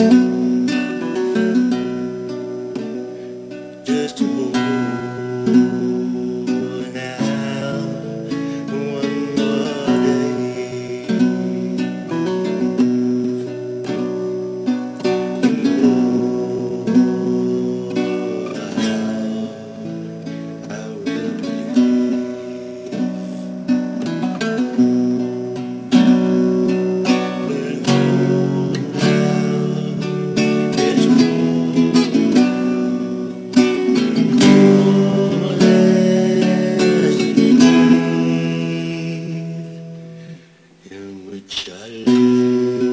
just in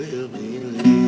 will be late.